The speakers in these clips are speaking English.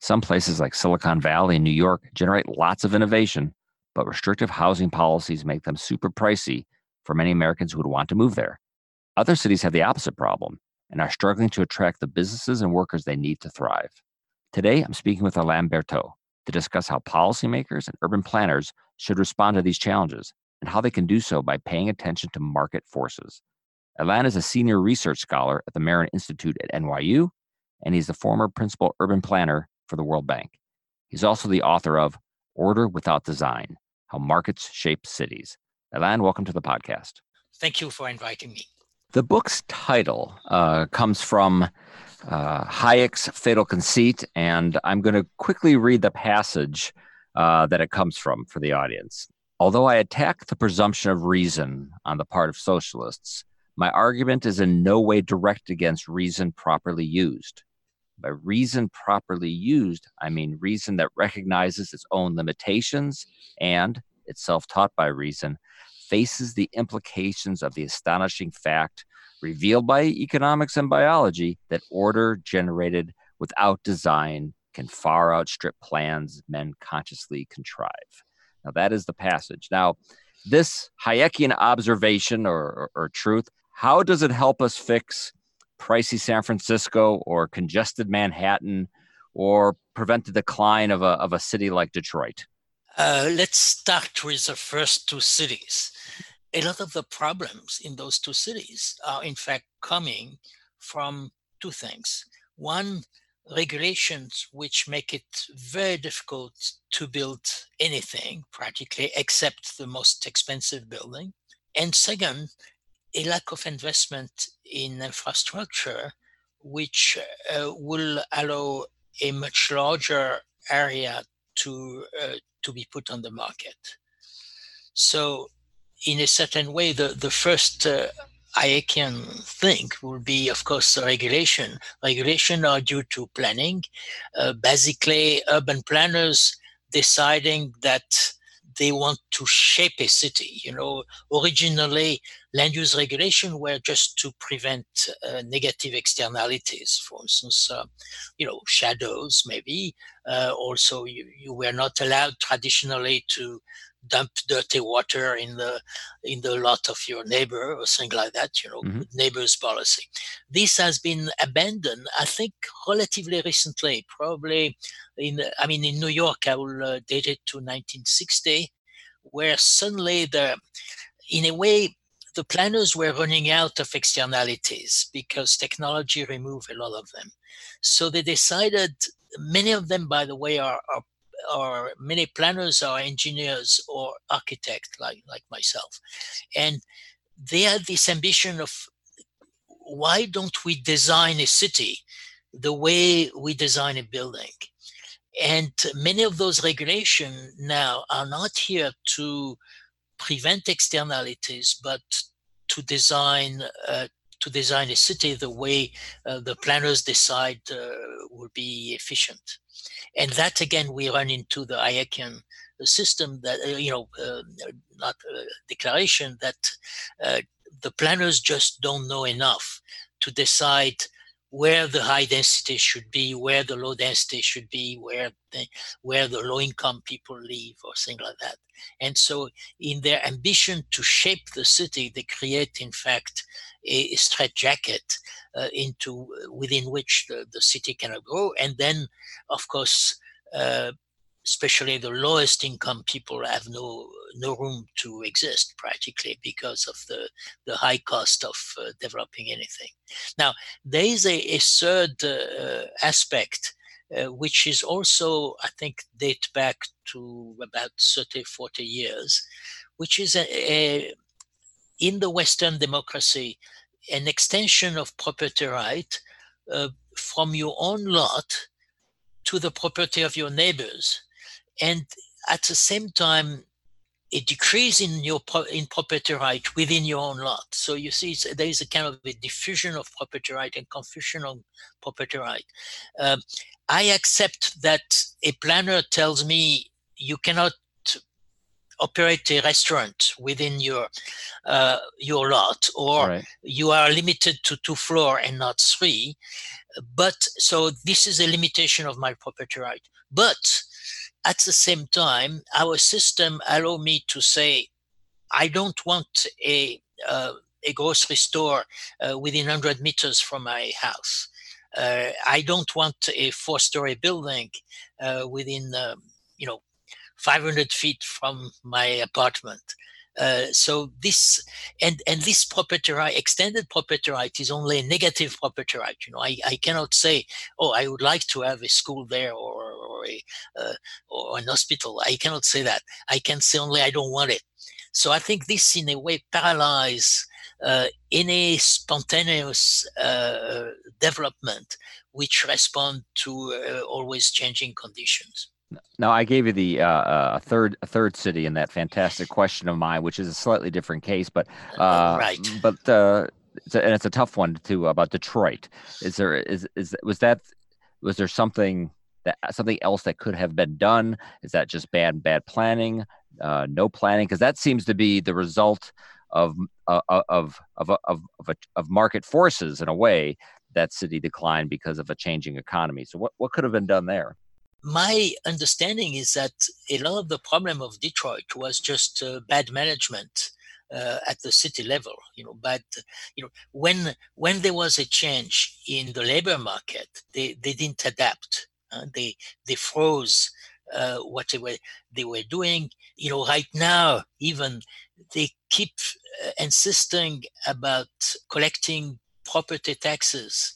Some places like Silicon Valley and New York generate lots of innovation, but restrictive housing policies make them super pricey for many Americans who would want to move there. Other cities have the opposite problem and are struggling to attract the businesses and workers they need to thrive. Today, I'm speaking with Alain Bertaud to discuss how policymakers and urban planners should respond to these challenges and how they can do so by paying attention to market forces. Alain is a senior research scholar at the Marron Institute at NYU, and he's the former principal urban planner for the World Bank. He's also the author of Order Without Design How Markets Shape Cities. Alain, welcome to the podcast. Thank you for inviting me. The book's title uh, comes from uh, Hayek's Fatal Conceit, and I'm going to quickly read the passage uh, that it comes from for the audience. Although I attack the presumption of reason on the part of socialists, my argument is in no way direct against reason properly used. By reason properly used, I mean reason that recognizes its own limitations and, itself taught by reason, faces the implications of the astonishing fact revealed by economics and biology that order generated without design can far outstrip plans men consciously contrive. Now, that is the passage. Now, this Hayekian observation or, or, or truth, how does it help us fix pricey San Francisco or congested Manhattan or prevent the decline of a, of a city like Detroit? Uh, let's start with the first two cities. A lot of the problems in those two cities are, in fact, coming from two things. One, regulations which make it very difficult to build anything practically except the most expensive building. And second, a lack of investment in infrastructure, which uh, will allow a much larger area to uh, to be put on the market. So, in a certain way, the the first uh, can think will be, of course, the regulation. Regulation are due to planning. Uh, basically, urban planners deciding that they want to shape a city. You know, originally land use regulation were just to prevent uh, negative externalities. For instance, uh, you know, shadows maybe. Uh, also, you, you were not allowed traditionally to dump dirty water in the in the lot of your neighbor or something like that you know mm-hmm. neighbors policy this has been abandoned i think relatively recently probably in i mean in new york i will uh, date it to 1960 where suddenly the in a way the planners were running out of externalities because technology removed a lot of them so they decided many of them by the way are, are or many planners are engineers or architects like, like myself. And they had this ambition of why don't we design a city the way we design a building? And many of those regulations now are not here to prevent externalities, but to design uh, to design a city the way uh, the planners decide uh, will be efficient. And that again, we run into the Hayekian system that, uh, you know, uh, not declaration that uh, the planners just don't know enough to decide where the high density should be, where the low density should be, where the, where the low income people live, or things like that. And so, in their ambition to shape the city, they create, in fact, a, a straitjacket uh, into within which the, the city cannot grow. And then, of course, uh, especially the lowest income people have no no room to exist practically because of the the high cost of uh, developing anything. Now there is a, a third uh, aspect uh, which is also I think date back to about 30 40 years which is a, a in the Western democracy an extension of property right uh, from your own lot to the property of your neighbors, and at the same time, a decrease in your in property right within your own lot. So you see, there is a kind of a diffusion of property right and confusion of property right. Um, I accept that a planner tells me you cannot operate a restaurant within your uh, your lot, or right. you are limited to two floor and not three. But so this is a limitation of my property right. But at the same time, our system allow me to say, I don't want a uh, a grocery store uh, within 100 meters from my house. Uh, I don't want a four-story building uh, within, um, you know, 500 feet from my apartment. Uh, so this and and this property right, extended property right, is only a negative property right. You know, I, I cannot say, oh, I would like to have a school there or or a uh, or an hospital. I cannot say that. I can say only I don't want it. So I think this, in a way, paralyzes uh, any spontaneous uh, development which respond to uh, always changing conditions. Now, I gave you the uh, uh, third a third city in that fantastic question of mine, which is a slightly different case, but uh, right. But uh, it's a, and it's a tough one too about Detroit. Is there is is was that was there something that something else that could have been done? Is that just bad bad planning? Uh, no planning because that seems to be the result of uh, of of of of, of, a, of market forces in a way that city declined because of a changing economy. So what what could have been done there? my understanding is that a lot of the problem of Detroit was just uh, bad management uh, at the city level. You know, but you know when when there was a change in the labor market, they they didn't adapt. Uh, they they froze uh, what they were they were doing. You know, right now even they keep uh, insisting about collecting property taxes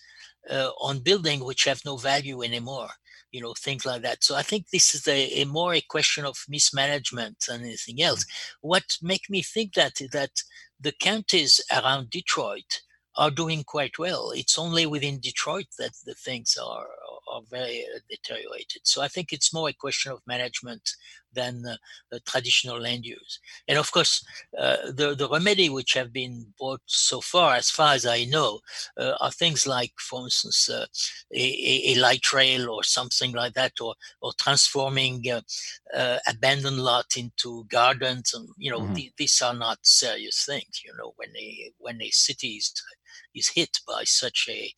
uh, on building which have no value anymore you know things like that. So i think this is a, a more a question of mismanagement than anything else. What make me think that is that the counties around detroit are doing quite well. It's only within detroit that the things are are very uh, deteriorated. So I think it's more a question of management than uh, traditional land use. And of course, uh, the, the remedy which have been brought so far, as far as I know, uh, are things like, for instance, uh, a, a, light rail or something like that, or, or transforming uh, abandoned lot into gardens. And, you know, mm-hmm. th- these are not serious things, you know, when a, when a city is, is hit by such a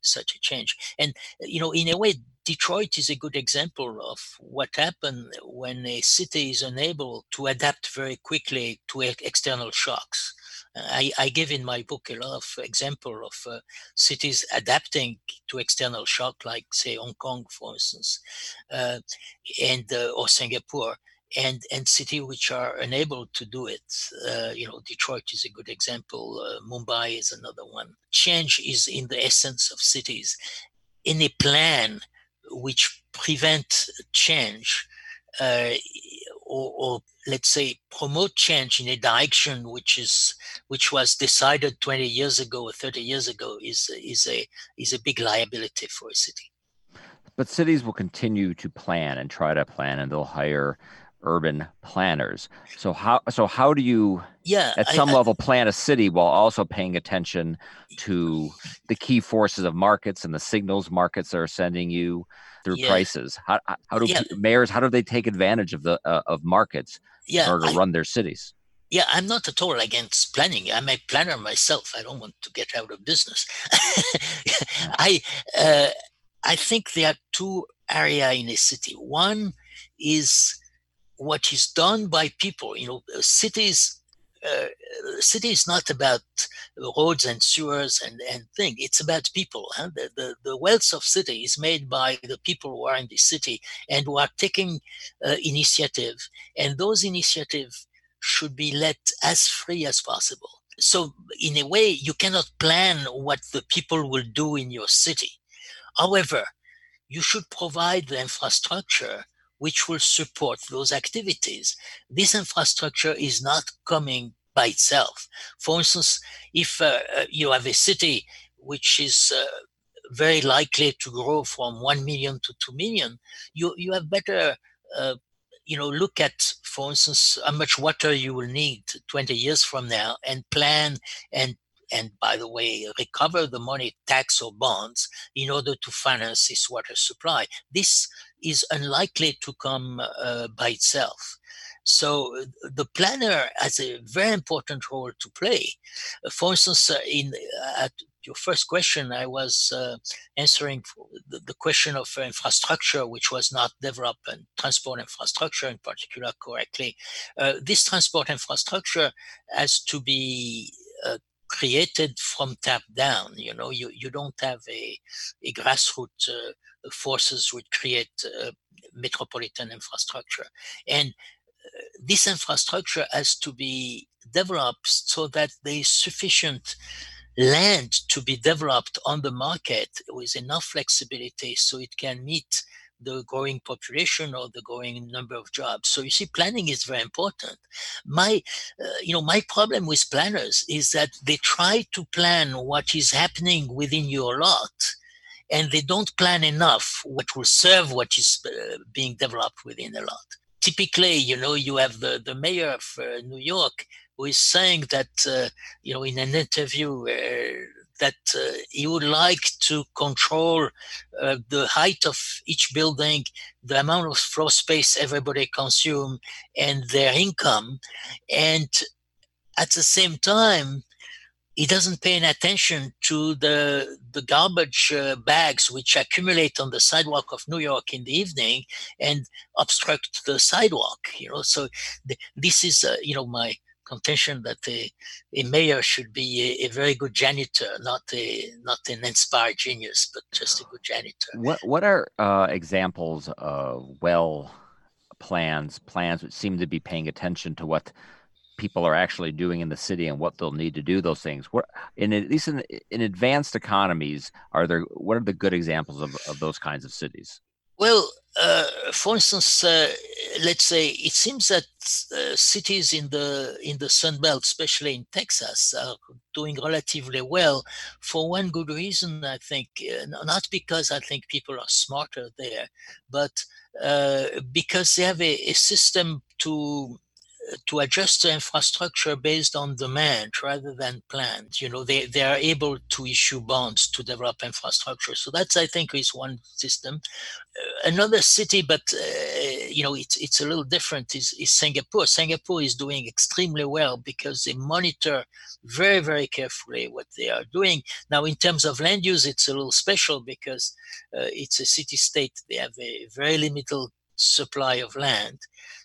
such a change. And, you know, in a way, Detroit is a good example of what happened when a city is unable to adapt very quickly to external shocks. I, I, give in my book a lot of example of uh, cities adapting to external shock, like say Hong Kong, for instance, uh, and uh, or Singapore, and and city which are unable to do it. Uh, you know, Detroit is a good example. Uh, Mumbai is another one. Change is in the essence of cities. Any plan which prevent change, uh, or, or, let's say promote change in a direction which is which was decided 20 years ago or 30 years ago, is is a is a big liability for a city. But cities will continue to plan and try to plan, and they'll hire urban planners. So how so how do you yeah at some I, level plan a city while also paying attention to the key forces of markets and the signals markets are sending you through yeah. prices? How how do yeah. mayors how do they take advantage of the uh, of markets yeah, in order to I, run their cities? Yeah, I'm not at all against planning. I'm a planner myself. I don't want to get out of business. I uh, I think there are two area in a city. One is what is done by people. You know, cities. Uh, city is not about roads and sewers and, and thing. It's about people. Huh? The, the, the wealth of city is made by the people who are in the city and who are taking uh, initiative. And those initiative should be let as free as possible. So in a way, you cannot plan what the people will do in your city. However, you should provide the infrastructure which will support those activities. This infrastructure is not coming by itself. For instance, if uh, uh you have a city which is uh, very likely to grow from 1 million to 2 million, you, you have better, uh, you know, look at, for instance, how much water you will need 20 years from now and plan and and by the way, recover the money, tax or bonds, in order to finance this water supply. This is unlikely to come uh, by itself. So uh, the planner has a very important role to play. For instance, uh, in uh, at your first question, I was uh, answering the, the, question of infrastructure, which was not developed, and transport infrastructure in particular correctly. Uh, this transport infrastructure has to be uh, created from top down. You know, you, you don't have a, a grassroots uh, forces would create uh, metropolitan infrastructure. And uh, this infrastructure has to be developed so that there is sufficient land to be developed on the market with enough flexibility so it can meet the growing population or the growing number of jobs. So you see, planning is very important. My, uh, you know, my problem with planners is that they try to plan what is happening within your lot, and they don't plan enough what will serve what is uh, being developed within the lot typically, you know, you have the, the mayor of uh, New York who is saying that, uh, you know, in an interview uh, that uh, he would like to control uh, the height of each building, the amount of floor space everybody consume, and their income. And at the same time, he doesn't pay any attention to the the garbage uh, bags which accumulate on the sidewalk of New York in the evening and obstruct the sidewalk. You know, so th- this is uh, you know my contention that a, a mayor should be a, a, very good janitor, not a not an inspired genius, but just a good janitor. What what are uh, examples of well plans plans which seem to be paying attention to what people are actually doing in the city and what they'll need to do those things. What in at least in, in advanced economies are there? What are the good examples of, of those kinds of cities? Well, uh, for instance, uh, let's say it seems that uh, cities in the in the Sun Belt, especially in Texas, are doing relatively well for one good reason. I think uh, not because I think people are smarter there, but uh, because they have a, a system to to adjust the infrastructure based on demand rather than planned. You know, they, they are able to issue bonds to develop infrastructure. So that's, I think, is one system. Uh, another city, but uh, you know, it's it's a little different. Is is Singapore? Singapore is doing extremely well because they monitor very very carefully what they are doing. Now, in terms of land use, it's a little special because uh, it's a city state. They have a very limited supply of land.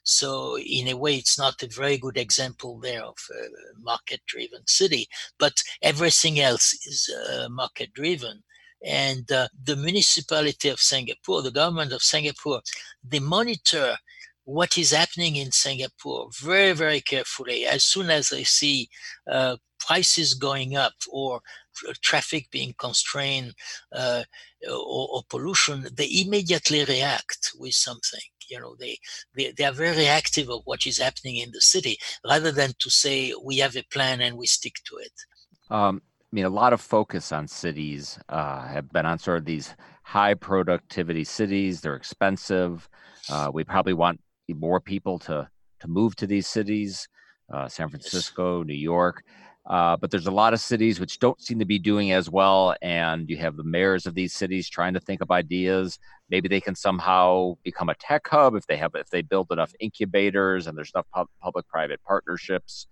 So in a way, it's not a very good example there of a market-driven city, but everything else is uh, market-driven. And uh, the municipality of Singapore, the government of Singapore, they monitor what is happening in Singapore very, very carefully. As soon as they see uh, prices going up or traffic being constrained uh, or, or, pollution, they immediately react with something you know they, they they are very reactive of what is happening in the city rather than to say we have a plan and we stick to it. Um, i mean a lot of focus on cities uh, have been on sort of these high productivity cities. They're expensive. Uh, we probably want more people to to move to these cities uh, san francisco new york uh, but there's a lot of cities which don't seem to be doing as well. And you have the mayors of these cities trying to think of ideas. Maybe they can somehow become a tech hub if they have if they build enough incubators and there's enough pub- public-private partnerships.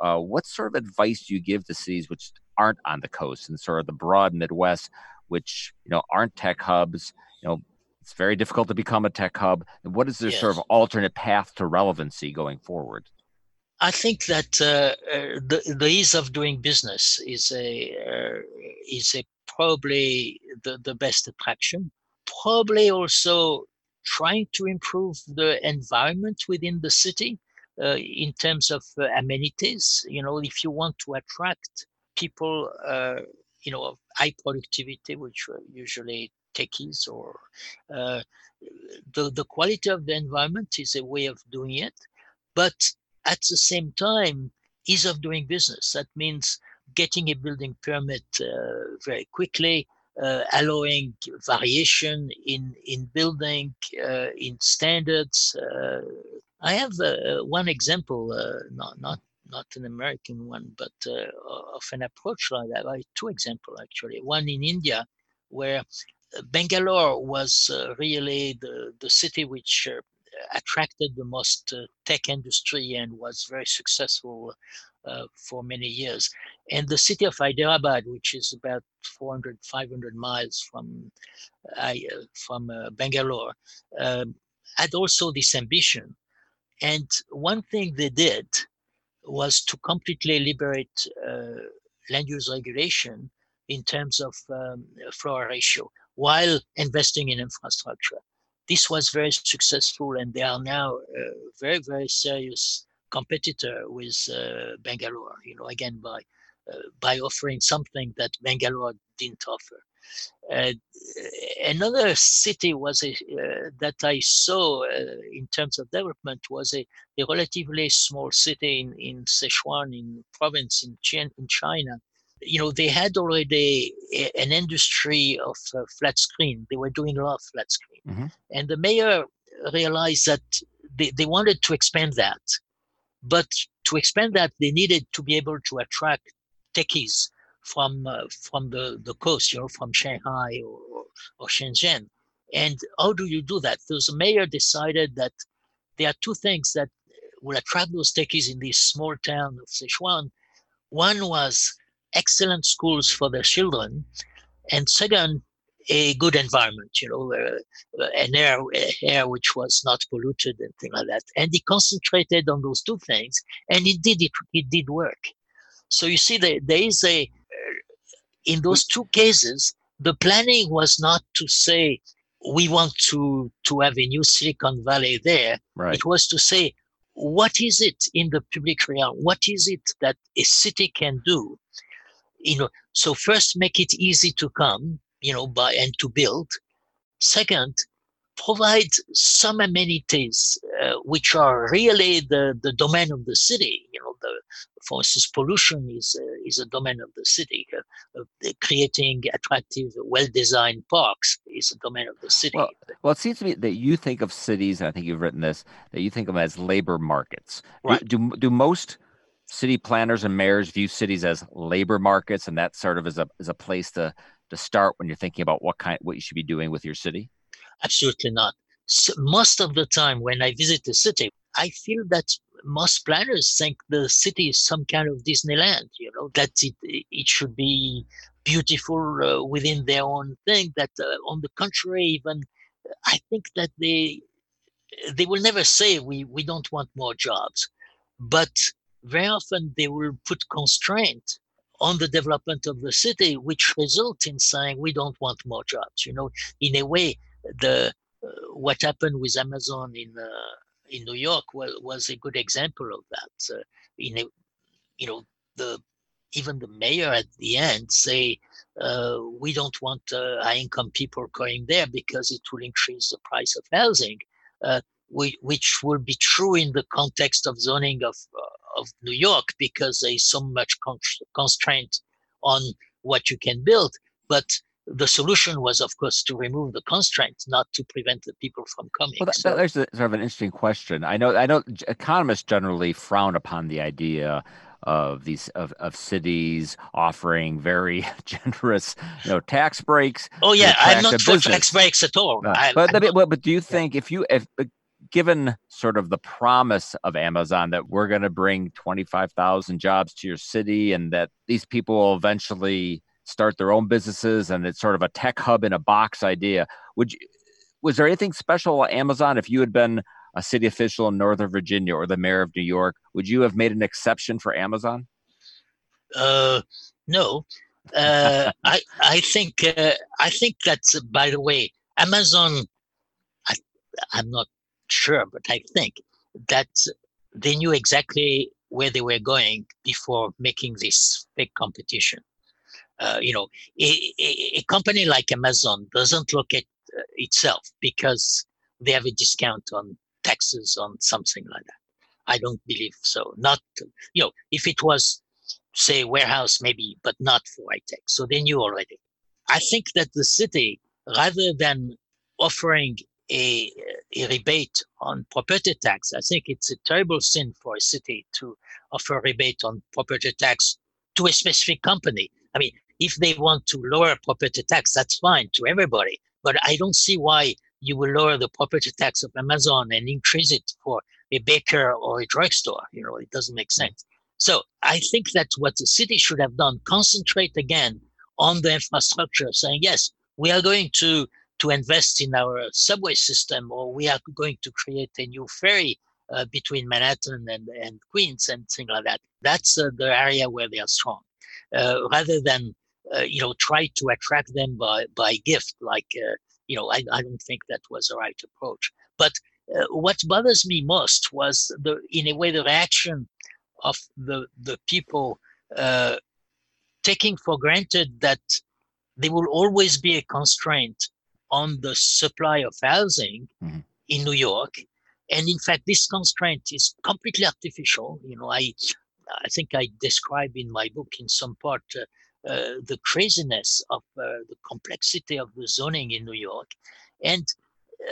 Uh, what sort of advice do you give to cities which aren't on the coast and sort of the broad Midwest, which you know aren't tech hubs? You know, it's very difficult to become a tech hub. And what is their yes. sort of alternate path to relevancy going forward? I think that uh, uh, the, the ease of doing business is a uh, is a probably the, the best attraction. Probably also trying to improve the environment within the city uh, in terms of uh, amenities. You know, if you want to attract people, you know, of high productivity, which are usually techies, or the the quality of the environment is a way of doing it, but at the same time, ease of doing business. That means getting a building permit uh, very quickly, uh, allowing variation in in building uh, in standards. Uh, I have uh, one example, uh, not not not an American one, but of an approach like that. I two examples actually. One in India, where Bangalore was really the the city which attracted the most tech industry and was very successful uh, for many years. And the city of Hyderabad, which is about 400, 500 miles from uh, from uh, Bangalore, um, had also this ambition. And one thing they did was to completely liberate uh, land use regulation in terms of um, floor ratio while investing in infrastructure. This was very successful, and they are now a very, very serious competitor with uh, Bangalore, you know, again, by, uh, by offering something that Bangalore didn't offer. Uh, another city was a, uh, that I saw uh, in terms of development was a, a relatively small city in, in Sichuan, in province in, in China. You know, they had already an industry of uh, flat screen. They were doing a lot of flat screen. Mm-hmm. And the mayor realized that they, they wanted to expand that. But to expand that, they needed to be able to attract techies from uh, from the, the coast, you know, from Shanghai or, or Shenzhen. And how do you do that? So the mayor decided that there are two things that will attract those techies in this small town of Sichuan. One was excellent schools for their children, and second, a good environment, you know, uh, an air, air which was not polluted and things like that. And he concentrated on those two things, and it did it, it did work. So you see, there, there is a uh, in those two cases, the planning was not to say we want to to have a new Silicon Valley there. Right. It was to say what is it in the public realm? What is it that a city can do? You know, so first make it easy to come you know, buy and to build. Second, provide some amenities uh, which are really the, the domain of the city. You know, the, for instance, pollution is uh, is a domain of the city. Uh, uh creating attractive, well-designed parks is a domain of the city. Well, well, it seems to me that you think of cities, and I think you've written this, that you think of them as labor markets. Right. Do, do, do most city planners and mayors view cities as labor markets, and that sort of is a is a place to to start when you're thinking about what kind what you should be doing with your city? Absolutely not. So most of the time when I visit the city, I feel that most planners think the city is some kind of Disneyland. You know that it it should be beautiful uh, within their own thing. That uh, on the contrary, even I think that they they will never say we we don't want more jobs, but very often they will put constraint on the development of the city, which result in saying we don't want more jobs. You know, in a way, the uh, what happened with Amazon in uh, in New York was, was a good example of that. Uh, in a, you know, the even the mayor at the end say uh, we don't want uh, high income people going there because it will increase the price of housing. Uh, which will be true in the context of zoning of of New York because there is so much constraint on what you can build. But the solution was, of course, to remove the constraint, not to prevent the people from coming. Well, that, so, there's a, sort of an interesting question. I know, I know, economists generally frown upon the idea of these of, of cities offering very generous, you know, tax breaks. Oh yeah, I'm not for tax breaks at all. Uh, but, but, but do you think if you if given sort of the promise of Amazon that we're going to bring 25,000 jobs to your city and that these people will eventually start their own businesses and it's sort of a tech hub in a box idea. Would you, was there anything special at Amazon if you had been a city official in Northern Virginia or the mayor of New York? Would you have made an exception for Amazon? Uh, no. Uh, I I think uh, I think that's by the way Amazon. I, I'm not sure, but I think that they knew exactly where they were going before making this big competition. Uh, you know, a, a, company like Amazon doesn't look at uh, itself because they have a discount on taxes on something like that. I don't believe so. Not, you know, if it was, say, warehouse maybe, but not for high. So they knew already. I think that the city, rather than offering a, a rebate on property tax, I think it's a terrible sin for a city to offer rebate on property tax to a specific company. I mean, if they want to lower property tax, that's fine to everybody. But I don't see why you will lower the property tax of Amazon and increase it for a baker or a drugstore. You know, it doesn't make sense. So I think that's what the city should have done. Concentrate again on the infrastructure, saying, yes, we are going to, to invest in our subway system, or we are going to create a new ferry uh, between Manhattan and, and Queens and things like that. That's uh, the area where they are strong. Uh, rather than, uh, you know, try to attract them by, by gift, like, uh, you know, I, I don't think that was the right approach. But uh, what bothers me most was the, in a way, the reaction of the the people taking for granted that there will always be a constraint on the supply of housing mm-hmm. in New York, and in fact, this constraint is completely artificial. You know, I I think I describe in my book in some part. Uh, uh, the craziness of uh, the complexity of the zoning in New York, and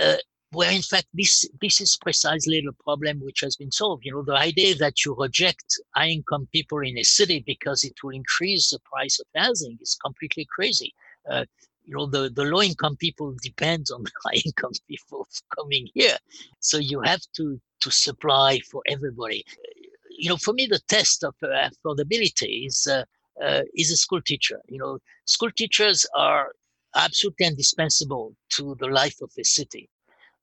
uh, where in fact this this is precisely the problem which has been solved. You know, the idea that you reject high income people in a city because it will increase the price of housing is completely crazy. Uh, you know, the, the low income people depend on the high income people coming here. So you have to to supply for everybody. You know, for me, the test of uh, affordability is uh, uh, is a school teacher. You know, school teachers are absolutely indispensable to the life of a city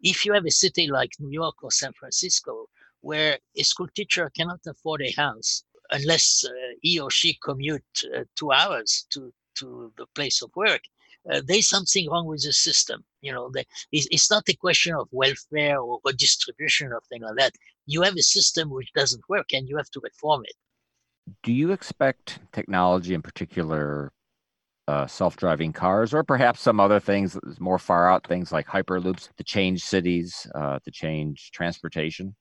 if you have a city like New York or San Francisco, where a school teacher cannot afford a house unless uh, he or she commute uh, two hours to, to the place of work, uh, there's something wrong with the system. You know, the, it's, it's, not a question of welfare or redistribution or thing like that. You have a system which doesn't work, and you have to reform it. Do you expect technology, in particular uh, self-driving cars, or perhaps some other things, more far out things like hyperloops, to change cities, uh, to change transportation?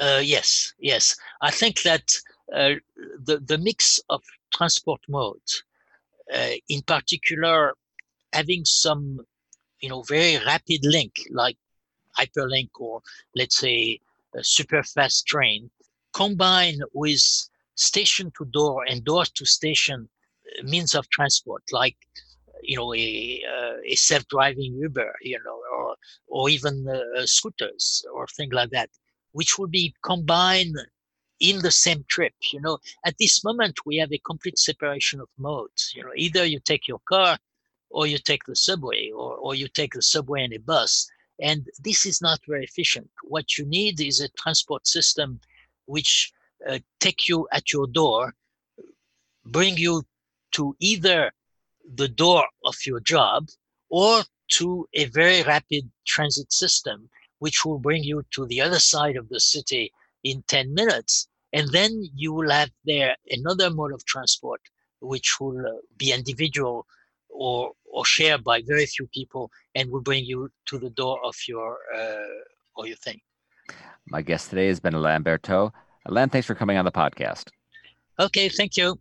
Uh, yes, yes. I think that uh, the the mix of transport modes, uh, in particular, having some, you know, very rapid link like hyperlink or let's say a super fast train, combined with station to door and door to station means of transport, like you know a, uh, a self-driving Uber, you know, or or even uh, scooters or things like that, which will be combined in the same trip. You know, at this moment we have a complete separation of modes. You know, either you take your car, or you take the subway, or or you take the subway and a bus, and this is not very efficient. What you need is a transport system which uh, take you at your door, bring you to either the door of your job or to a very rapid transit system, which will bring you to the other side of the city in 10 minutes. And then you will have there another mode of transport, which will uh, be individual or, or shared by very few people and will bring you to the door of your, uh, or your thing. My guest today has been Alain Bertaud. Alain, thanks for coming on the podcast. Okay, thank you.